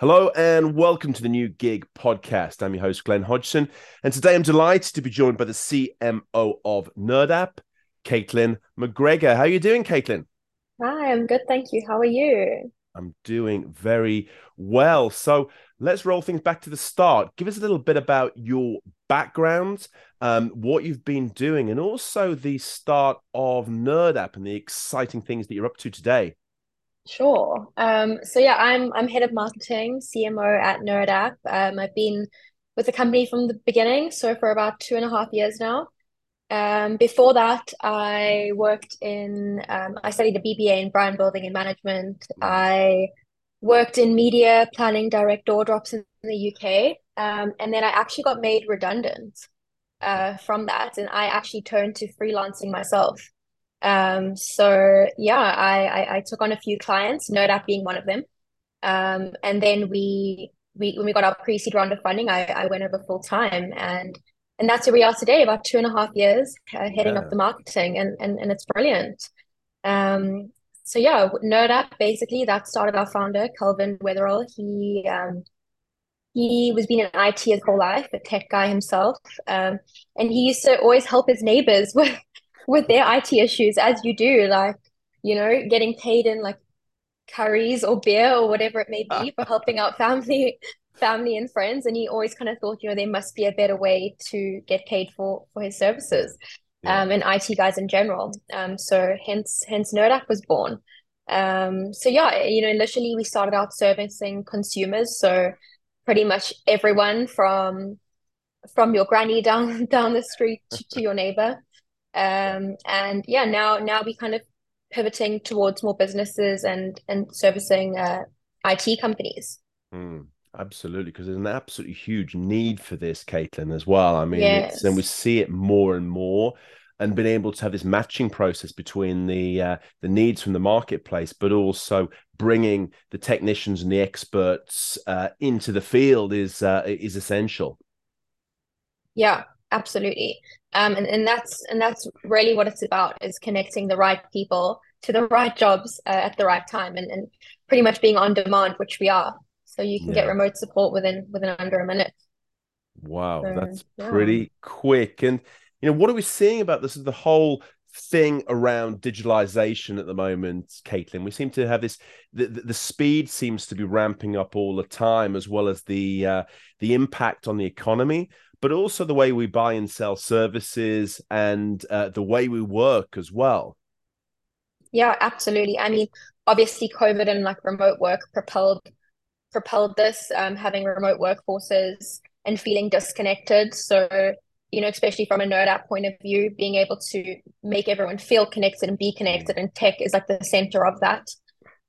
Hello and welcome to the New Gig podcast. I'm your host, Glen Hodgson, and today I'm delighted to be joined by the CMO of NerdApp, Caitlin McGregor. How are you doing, Caitlin? Hi, I'm good, thank you. How are you? I'm doing very well. So let's roll things back to the start. Give us a little bit about your background, um, what you've been doing, and also the start of NerdApp and the exciting things that you're up to today. Sure. Um, so yeah, I'm I'm head of marketing, CMO at NerdApp. Um, I've been with the company from the beginning, so for about two and a half years now. Um, before that, I worked in um, I studied a BBA in brand building and management. I worked in media planning, direct door drops in the UK, um, and then I actually got made redundant uh, from that, and I actually turned to freelancing myself. Um, so yeah, I, I, I took on a few clients, NerdApp being one of them. Um, and then we we when we got our pre-seed round of funding, I, I went over full time and and that's where we are today, about two and a half years, uh, heading yeah. up the marketing, and and and it's brilliant. Um, so yeah, NerdApp basically that started our founder, Kelvin Wetherell. He um, he was been in IT his whole life, a tech guy himself, um, and he used to always help his neighbors with with their IT issues, as you do, like, you know, getting paid in like curries or beer or whatever it may be for helping out family family and friends and he always kind of thought you know there must be a better way to get paid for for his services yeah. um and IT guys in general. Um so hence hence NerdApp was born. Um so yeah you know initially we started out servicing consumers so pretty much everyone from from your granny down down the street to, to your neighbor um, and yeah, now now we kind of pivoting towards more businesses and and servicing uh, IT companies. Mm, absolutely, because there's an absolutely huge need for this, Caitlin, as well. I mean, yes. and we see it more and more. And being able to have this matching process between the uh, the needs from the marketplace, but also bringing the technicians and the experts uh, into the field is uh, is essential. Yeah, absolutely. Um and, and that's and that's really what it's about is connecting the right people to the right jobs uh, at the right time and, and pretty much being on demand which we are. So you can yeah. get remote support within within under a minute. Wow so, that's yeah. pretty quick. And you know what are we seeing about this is the whole thing around digitalization at the moment caitlin? We seem to have this the, the speed seems to be ramping up all the time as well as the uh, the impact on the economy but also the way we buy and sell services and uh, the way we work as well. Yeah, absolutely. I mean, obviously, COVID and like remote work propelled propelled this. Um, having remote workforces and feeling disconnected. So you know, especially from a NerdApp point of view, being able to make everyone feel connected and be connected, and tech is like the center of that.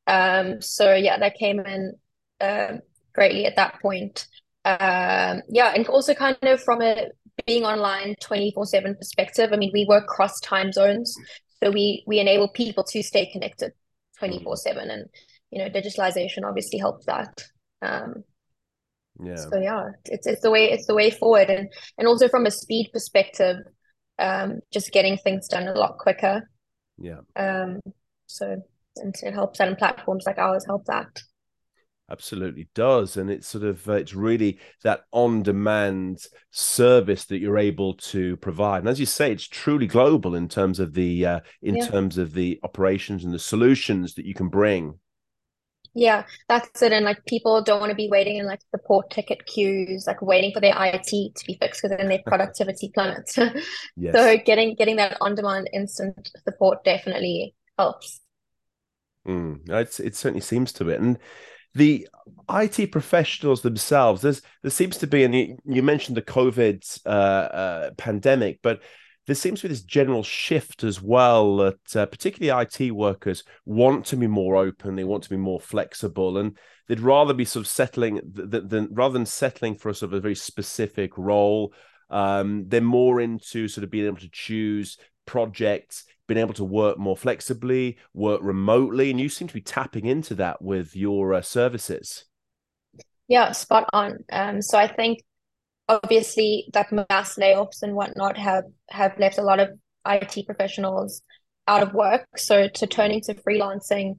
Um, so yeah, that came in uh, greatly at that point um, yeah, and also kind of from a being online 24 7 perspective, I mean, we work cross time zones. So we we enable people to stay connected 24 7. And, you know, digitalization obviously helps that. Um, yeah. So yeah, it's it's the way it's the way forward, and and also from a speed perspective, um, just getting things done a lot quicker. Yeah. Um. So and it helps, and platforms like ours help that absolutely does and it's sort of uh, it's really that on demand service that you're able to provide and as you say it's truly global in terms of the uh, in yeah. terms of the operations and the solutions that you can bring yeah that's it and like people don't want to be waiting in like the support ticket queues like waiting for their it to be fixed because then their productivity plummets yes. so getting getting that on demand instant support definitely helps mm, it's, it certainly seems to it and the IT professionals themselves, there's there seems to be, and you, you mentioned the COVID uh, uh, pandemic, but there seems to be this general shift as well that uh, particularly IT workers want to be more open, they want to be more flexible, and they'd rather be sort of settling than, than rather than settling for a sort of a very specific role. Um, they're more into sort of being able to choose projects been able to work more flexibly, work remotely, and you seem to be tapping into that with your uh, services. Yeah, spot on. Um, so I think obviously that mass layoffs and whatnot have have left a lot of IT professionals out of work. So to turning to freelancing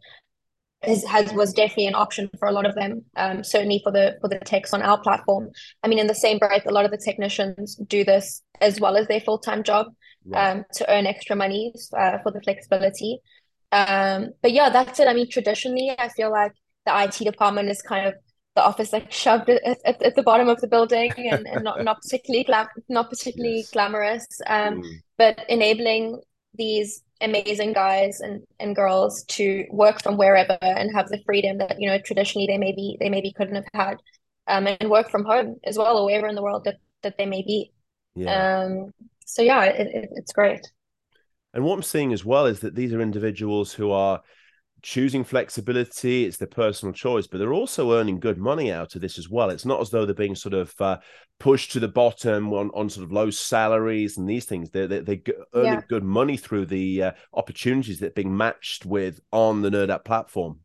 has, has was definitely an option for a lot of them. Um, certainly for the for the techs on our platform. I mean, in the same breath, a lot of the technicians do this as well as their full time job right. um, to earn extra money uh, for the flexibility. Um, but yeah, that's it. I mean, traditionally, I feel like the IT department is kind of the office like shoved at, at, at the bottom of the building and, and not not particularly glam- not particularly yes. glamorous. Um, mm. but enabling these amazing guys and, and girls to work from wherever and have the freedom that you know traditionally they maybe they maybe couldn't have had um, and work from home as well or wherever in the world that, that they may be yeah. um so yeah it, it, it's great. And what i'm seeing as well is that these are individuals who are choosing flexibility. It's their personal choice but they're also earning good money out of this as well. It's not as though they're being sort of uh, pushed to the bottom on, on sort of low salaries and these things. They're, they're, they're earning yeah. good money through the uh, opportunities that are being matched with on the nerd app platform.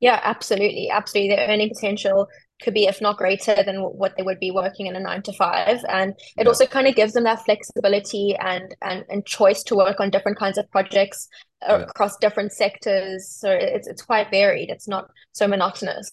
Yeah absolutely. Absolutely. Their earning potential could be if not greater than what they would be working in a nine to five and it yeah. also kind of gives them that flexibility and, and and choice to work on different kinds of projects yeah. across different sectors so it's it's quite varied it's not so monotonous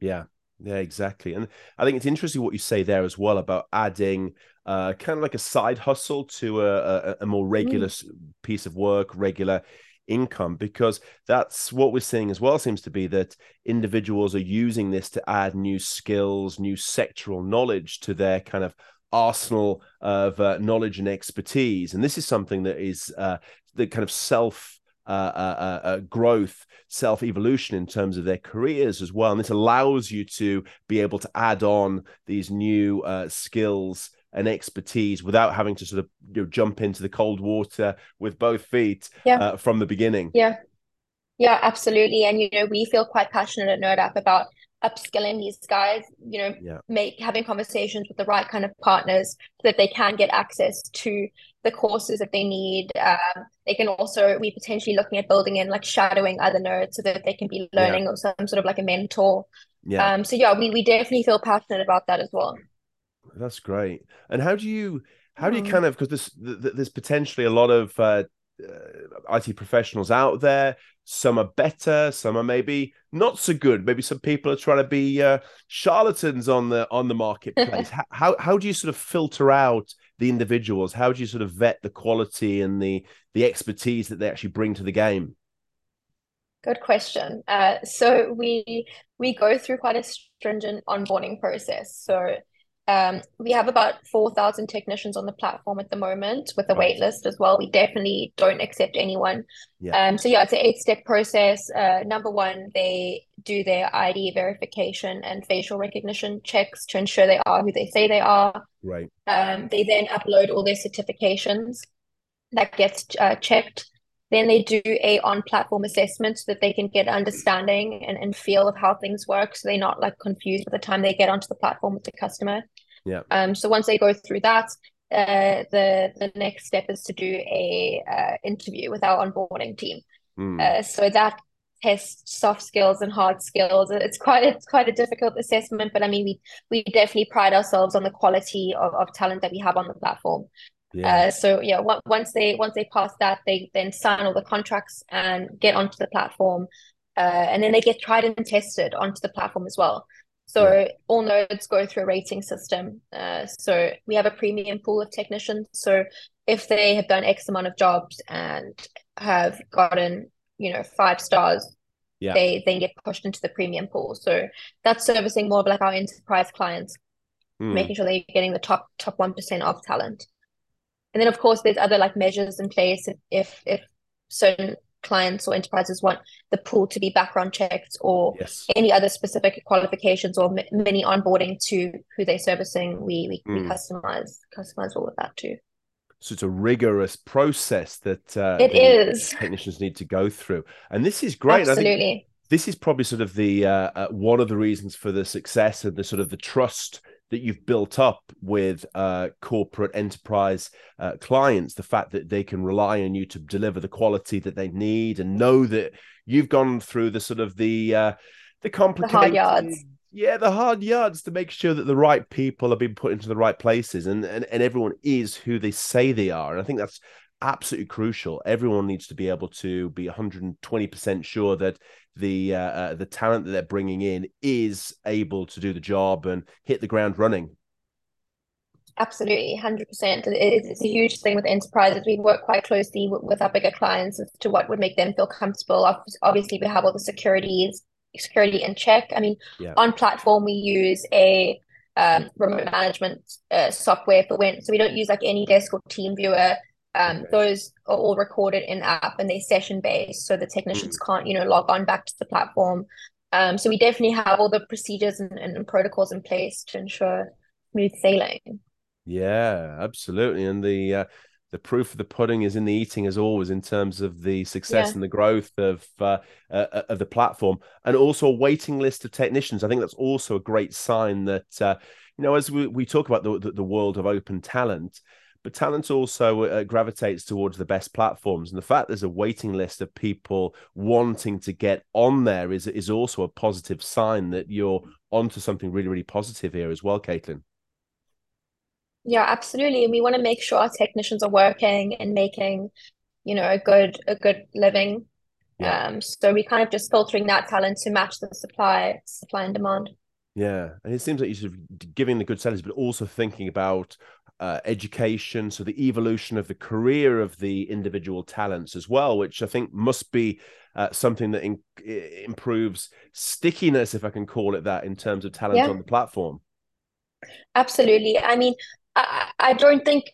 yeah yeah exactly and i think it's interesting what you say there as well about adding uh, kind of like a side hustle to a, a, a more regular mm. piece of work regular income because that's what we're seeing as well seems to be that individuals are using this to add new skills new sectoral knowledge to their kind of arsenal of uh, knowledge and expertise and this is something that is uh, the kind of self uh, uh, uh, uh growth, self evolution in terms of their careers as well. And this allows you to be able to add on these new uh, skills and expertise without having to sort of you know, jump into the cold water with both feet yeah. uh, from the beginning. Yeah. Yeah, absolutely. And, you know, we feel quite passionate at NerdApp about upskilling these guys, you know, yeah. make having conversations with the right kind of partners so that they can get access to the courses that they need. Um, they can also we potentially looking at building in like shadowing other nerds so that they can be learning yeah. or some sort of like a mentor. Yeah. Um, so yeah, we we definitely feel passionate about that as well. That's great. And how do you how do you mm. kind of because there's there's potentially a lot of uh, uh, IT professionals out there. Some are better, some are maybe not so good. Maybe some people are trying to be uh, charlatans on the on the marketplace. how, how how do you sort of filter out the individuals? How do you sort of vet the quality and the the expertise that they actually bring to the game? Good question. Uh, so we we go through quite a stringent onboarding process. So um, we have about 4,000 technicians on the platform at the moment with a right. wait list as well. We definitely don't accept anyone. Yeah. Um, so, yeah, it's an eight step process. Uh, number one, they do their ID verification and facial recognition checks to ensure they are who they say they are. Right. Um, they then upload all their certifications that gets uh, checked. Then they do a on-platform assessment so that they can get understanding and, and feel of how things work, so they're not like confused by the time they get onto the platform with the customer. Yeah. Um. So once they go through that, uh, the the next step is to do a uh, interview with our onboarding team. Mm. Uh, so that tests soft skills and hard skills. It's quite it's quite a difficult assessment, but I mean we we definitely pride ourselves on the quality of, of talent that we have on the platform. Yeah. Uh, so yeah, once they once they pass that, they then sign all the contracts and get onto the platform, uh, and then they get tried and tested onto the platform as well. So yeah. all nodes go through a rating system. Uh, so we have a premium pool of technicians. So if they have done X amount of jobs and have gotten, you know, five stars, yeah. they then get pushed into the premium pool. So that's servicing more of like our enterprise clients, mm. making sure they're getting the top top one percent of talent. And then of course there's other like measures in place if if, if certain clients or enterprises want the pool to be background checked or yes. any other specific qualifications or mini onboarding to who they're servicing we we, mm. we customize customize all of that too. So it's a rigorous process that uh, it is. technicians need to go through. And this is great. Absolutely. this is probably sort of the uh, uh, one of the reasons for the success and the sort of the trust that you've built up with uh, corporate enterprise uh, clients, the fact that they can rely on you to deliver the quality that they need and know that you've gone through the sort of the uh, the complicated, the. Yeah, the hard yards to make sure that the right people are being put into the right places and, and, and everyone is who they say they are. And I think that's absolutely crucial. Everyone needs to be able to be 120% sure that the uh, uh, the talent that they're bringing in is able to do the job and hit the ground running. Absolutely, 100%. It's a huge thing with enterprises. We work quite closely with our bigger clients as to what would make them feel comfortable. Obviously, we have all the securities, security in check. I mean, yeah. on platform, we use a um, remote management uh, software for when, so we don't use like AnyDesk or TeamViewer. Um, okay. Those are all recorded in app and they're session based, so the technicians mm. can't, you know, log on back to the platform. Um, so we definitely have all the procedures and, and protocols in place to ensure smooth sailing. Yeah, absolutely. And the uh, the proof of the pudding is in the eating, as always, in terms of the success yeah. and the growth of uh, uh, of the platform, and also a waiting list of technicians. I think that's also a great sign that uh, you know, as we, we talk about the, the, the world of open talent, but talent also uh, gravitates towards the best platforms, and the fact there's a waiting list of people wanting to get on there is is also a positive sign that you're onto something really really positive here as well, Caitlin. Yeah, absolutely. And we want to make sure our technicians are working and making, you know, a good a good living. Yeah. Um, so we kind of just filtering that talent to match the supply supply and demand. Yeah, and it seems like you're sort of giving the good sellers, but also thinking about uh, education, so the evolution of the career of the individual talents as well, which I think must be uh, something that in- improves stickiness, if I can call it that, in terms of talent yeah. on the platform. Absolutely. I mean, I, I don't think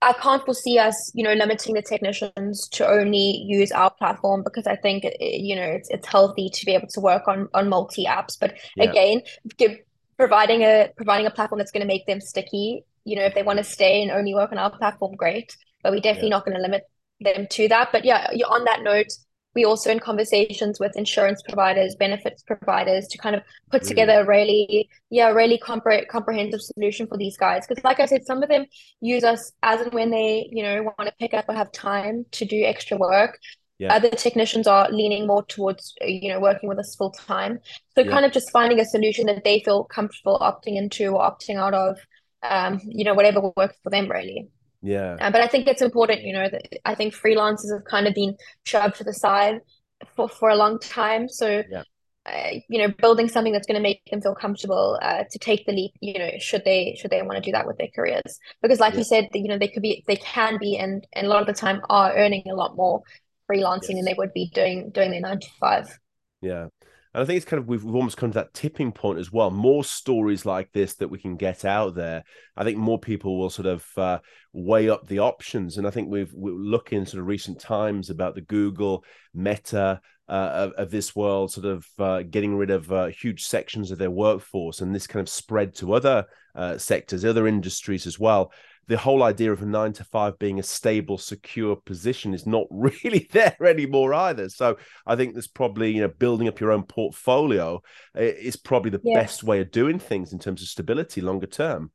I can't foresee us, you know, limiting the technicians to only use our platform because I think, you know, it's, it's healthy to be able to work on on multi apps. But yeah. again, give, providing a providing a platform that's going to make them sticky. You know, if they want to stay and only work on our platform, great. But we're definitely yeah. not going to limit them to that. But yeah, on that note, we also in conversations with insurance providers, benefits providers to kind of put mm. together a really, yeah, really compre- comprehensive solution for these guys. Because like I said, some of them use us as and when they, you know, want to pick up or have time to do extra work. Yeah. Other technicians are leaning more towards, you know, working with us full time. So yeah. kind of just finding a solution that they feel comfortable opting into or opting out of, um, you know, whatever works for them really. Yeah. Uh, but I think it's important, you know, that I think freelancers have kind of been shoved to the side for, for a long time. So, yeah. uh, you know, building something that's going to make them feel comfortable uh, to take the leap, you know, should they should they want to do that with their careers? Because, like yeah. you said, you know, they could be, they can be, and, and a lot of the time are earning a lot more freelancing yes. than they would be doing doing their nine to five. Yeah. And I think it's kind of we've, we've almost come to that tipping point as well. More stories like this that we can get out there. I think more people will sort of uh, weigh up the options. And I think we've we're looking sort of recent times about the Google, Meta uh, of, of, this world, sort of uh, getting rid of uh, huge sections of their workforce, and this kind of spread to other uh, sectors, other industries as well the whole idea of a nine to five being a stable, secure position is not really there anymore either. So I think there's probably, you know, building up your own portfolio uh, is probably the best way of doing things in terms of stability longer term.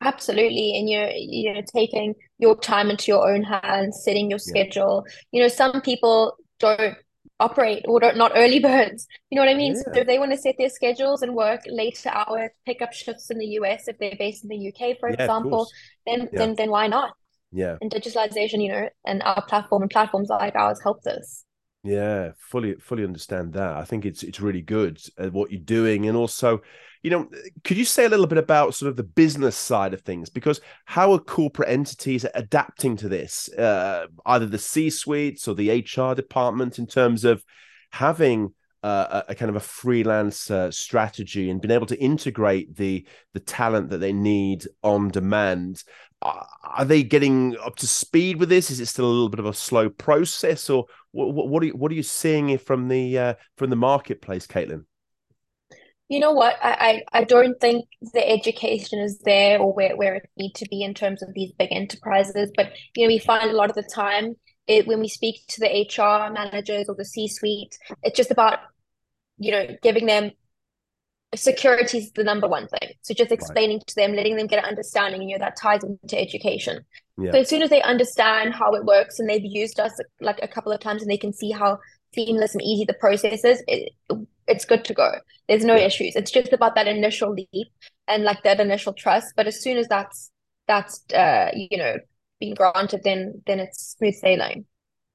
Absolutely. And you're you know taking your time into your own hands, setting your schedule. Yeah. You know, some people don't operate or not early birds. You know what I mean? Yeah. So if they want to set their schedules and work later hours, pick up shifts in the US if they're based in the UK, for yeah, example, then yeah. then then why not? Yeah. And digitalization, you know, and our platform and platforms like ours help this. Yeah, fully fully understand that. I think it's it's really good at what you're doing, and also, you know, could you say a little bit about sort of the business side of things? Because how are corporate entities adapting to this, uh, either the C suites or the HR department, in terms of having uh, a, a, kind of a freelance uh, strategy and being able to integrate the the talent that they need on demand are they getting up to speed with this? Is it still a little bit of a slow process, or what, what are you what are you seeing from the uh, from the marketplace, Caitlin? You know what? I, I, I don't think the education is there or where, where it needs to be in terms of these big enterprises. But you know, we find a lot of the time it, when we speak to the HR managers or the C suite, it's just about you know giving them security is the number one thing. So just explaining right. to them, letting them get an understanding, you know, that ties into education. Yeah. So as soon as they understand how it works and they've used us like a couple of times and they can see how seamless and easy the process is, it, it's good to go. There's no yeah. issues. It's just about that initial leap and like that initial trust. But as soon as that's that's uh, you know been granted, then then it's smooth sailing.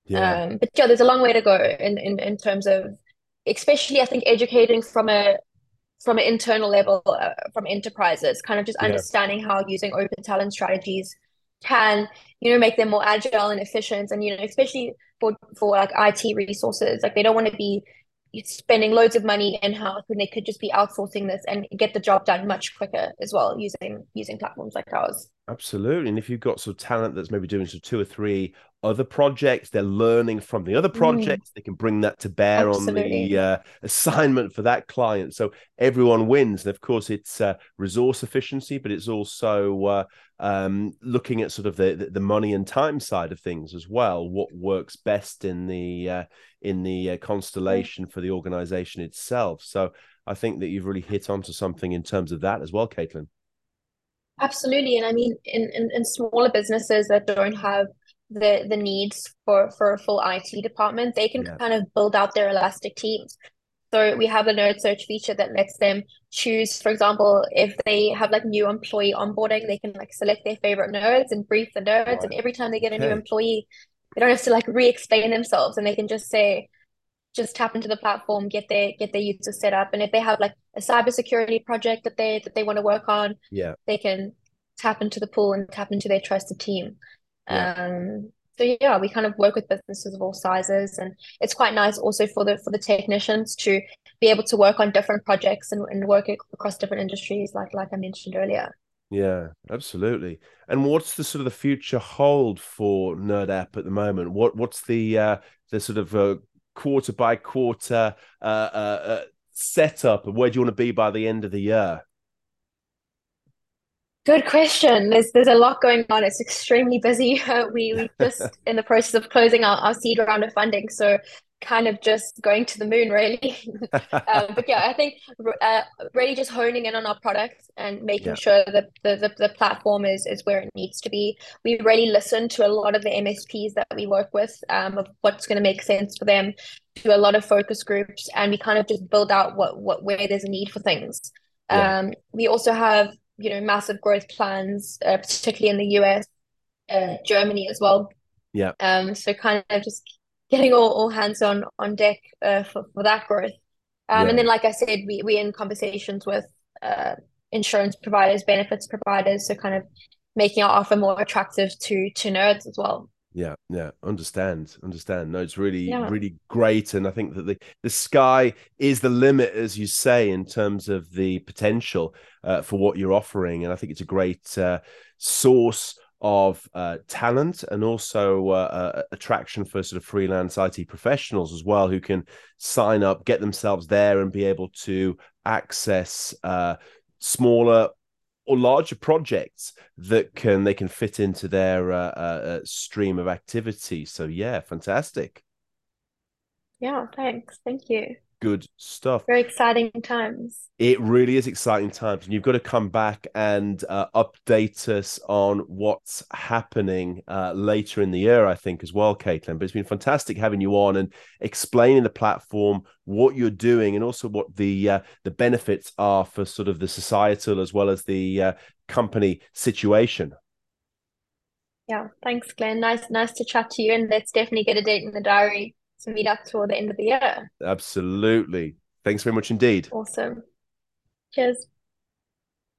Yeah. Um, but yeah, there's a long way to go in, in, in terms of, especially I think educating from a from an internal level uh, from enterprises, kind of just Yeah. understanding how using open talent strategies can you know make them more agile and efficient, and you know especially for for like IT resources, like they don't want to be spending loads of money in house when they could just be outsourcing this and get the job done much quicker as well using using platforms like ours. Absolutely. And if you've got some talent that's maybe doing some two or three other projects, they're learning from the other Mm, projects, they can bring that to bear on the uh, assignment for that client. So everyone wins. And of course, it's uh, resource efficiency, but it's also uh, um, looking at sort of the, the money and time side of things as well. What works best in the uh, in the uh, Yeah. constellation for the organization itself. So I think that you've really hit onto something in terms of that as well, Caitlin. Absolutely. And I mean, in, in, in smaller businesses that don't have the the needs for, for a full IT department, they can Yeah. kind of build out their elastic teams. So we have a nerd search feature that lets them choose, for example, if they have like new employee onboarding, they can like select their favorite nerds and brief the nerds. Right. And every time they get a new employee, they don't have to like re-explain themselves and they can just say, just tap into the platform, get their get their user set up. And if they have like a cybersecurity project that they that they want to work on, Yeah. they can tap into the pool and tap into their trusted team. Yeah. Um, so yeah, we kind of work with businesses of all sizes, and it's quite nice also for the for the technicians to be able to work on different projects and, and work across different industries, like like I mentioned earlier. Yeah, absolutely. And what's the sort of the future hold for Nerd App at the moment? What what's the uh the sort of uh, quarter by quarter uh, uh, uh setup and where do you want to be by the end of the year? Good question. There's there's a lot going on. It's extremely busy. Uh, we we just in the process of closing our, our seed round of funding, so kind of just going to the moon, really. Um, but yeah, I think uh, really just honing in on our products and making Yeah. sure that the, the the platform is is where it needs to be. We really listen to a lot of the MSPs that we work with, um, of what's going to make sense for them. Do a lot of focus groups, and we kind of just build out what what where there's a need for things. Yeah. Um, we also have you know massive growth plans, uh, particularly in the US, uh, Germany as well. Yeah. Um, so kind of just getting all, all hands on on deck uh, for for that growth. Um, Yeah. and then, like I said, we we're in conversations with uh, insurance providers, benefits providers, so kind of making our offer more attractive to to nerds as well. Yeah, yeah, understand, understand. No, it's really, Yeah. really great, and I think that the the sky is the limit, as you say, in terms of the potential uh, for what you're offering, and I think it's a great uh, source of uh, talent and also uh, uh, attraction for sort of freelance IT professionals as well, who can sign up, get themselves there, and be able to access uh, smaller or larger projects that can they can fit into their uh, uh, stream of activity. So yeah, fantastic, Yeah, thanks. Thank you. Good stuff. Very exciting times. It really is exciting times, and you've got to come back and uh, update us on what's happening uh, later in the year, I think, as well, Caitlin. But it's been fantastic having you on and explaining the platform, what you're doing, and also what the uh, the benefits are for sort of the societal as well as the uh, company situation. Yeah, thanks, Glen. Nice, nice to chat to you, and let's definitely get a date in the diary to meet up toward the end of the year. Absolutely. Thanks very much indeed. Awesome. Cheers.